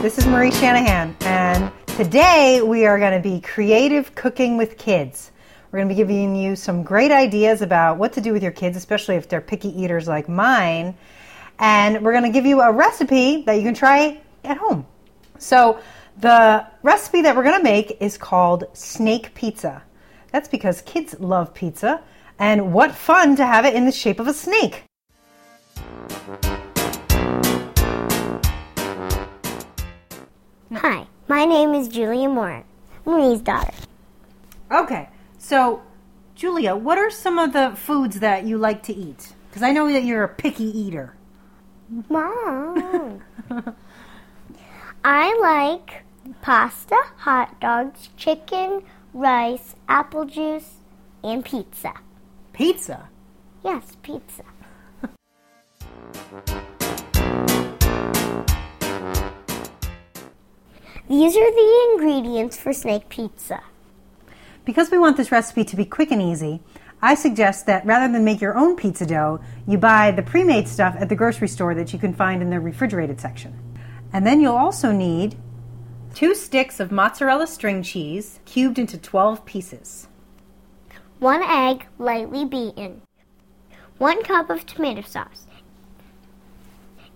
This is Marie Shanahan, and today we are going to be creative cooking with kids. We're going to be giving you some great ideas about what to do with your kids, especially if they're picky eaters like mine. And we're going to give you a recipe that you can try at home. So, the recipe that we're going to make is called snake pizza. That's because kids love pizza, and what fun to have it in the shape of a snake! Hi, my name is Julia Moore, Marie's daughter. Okay, so Julia, what are some of the foods that you like to eat? Because I know that you're a picky eater. Mom. I like pasta, hot dogs, chicken, rice, apple juice, and pizza. Pizza? Yes, pizza. These are the ingredients for snake pizza. Because we want this recipe to be quick and easy, I suggest that rather than make your own pizza dough, you buy the pre made stuff at the grocery store that you can find in the refrigerated section. And then you'll also need two sticks of mozzarella string cheese cubed into 12 pieces, One egg, lightly beaten. One cup of tomato sauce.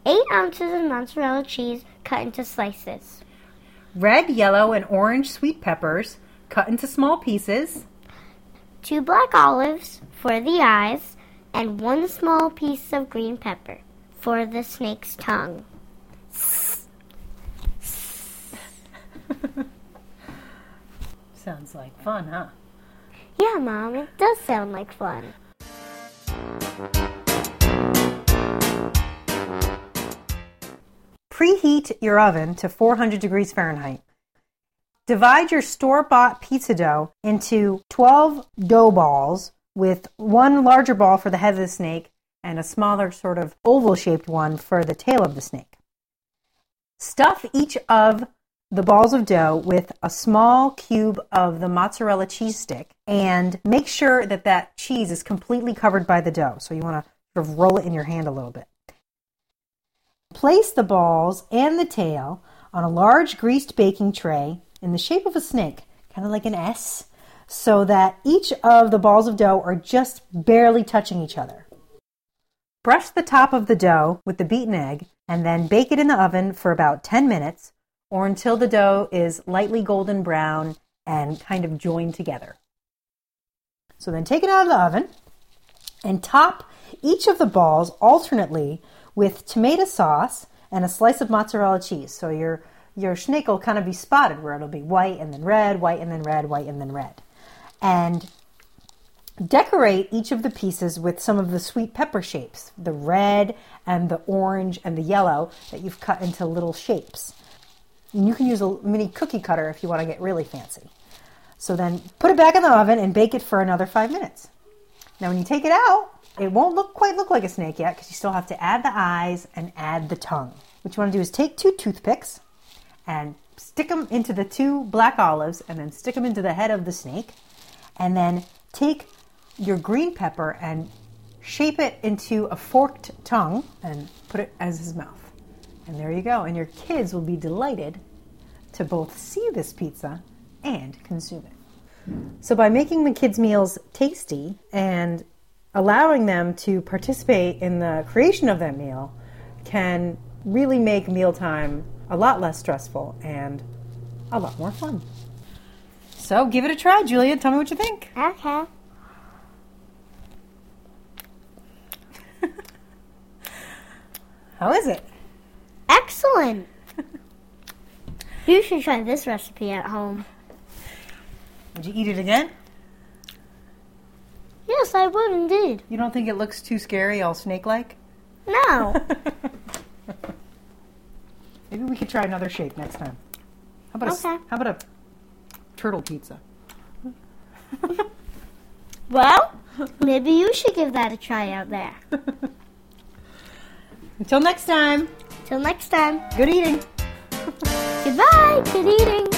Eight ounces of mozzarella cheese cut into slices. Red, yellow, and orange sweet peppers cut into small pieces, Two black olives for the eyes, and one small piece of green pepper for the snake's tongue. Sounds like fun, huh? Yeah, Mom, it does sound like fun. Preheat your oven to 400 degrees Fahrenheit. Divide your store bought pizza dough into 12 dough balls with one larger ball for the head of the snake and a smaller, sort of oval shaped one for the tail of the snake. Stuff each of the balls of dough with a small cube of the mozzarella cheese stick and make sure that that cheese is completely covered by the dough. So you want to sort of roll it in your hand a little bit. Place the balls and the tail on a large greased baking tray in the shape of a snake, kind of like an S, so that each of the balls of dough are just barely touching each other. Brush the top of the dough with the beaten egg and then bake it in the oven for about 10 minutes or until the dough is lightly golden brown and kind of joined together. So then take it out of the oven and top each of the balls alternately with tomato sauce and a slice of mozzarella cheese. So your your snake will kind of be spotted where it'll be white and then red, white and then red, white and then red. And decorate each of the pieces with some of the sweet pepper shapes, the red and the orange and the yellow that you've cut into little shapes. And you can use a mini cookie cutter if you want to get really fancy. So then put it back in the oven and bake it for another five minutes. Now, when you take it out, it won't look quite look like a snake yet because you still have to add the eyes and add the tongue. What you want to do is take two toothpicks and stick them into the two black olives and then stick them into the head of the snake. And then take your green pepper and shape it into a forked tongue and put it as his mouth. And there you go. And your kids will be delighted to both see this pizza and consume it. So, by making the kids' meals tasty and allowing them to participate in the creation of that meal, can really make mealtime a lot less stressful and a lot more fun. So, give it a try, Julia. Tell me what you think. Okay. How is it? Excellent. you should try this recipe at home. Would you eat it again? Yes, I would indeed. You don't think it looks too scary, all snake like? No. Maybe we could try another shape next time. How about a, how about a turtle pizza? well, maybe you should give that a try out there. Until next time, Till next time. good eating. Goodbye. Good eating.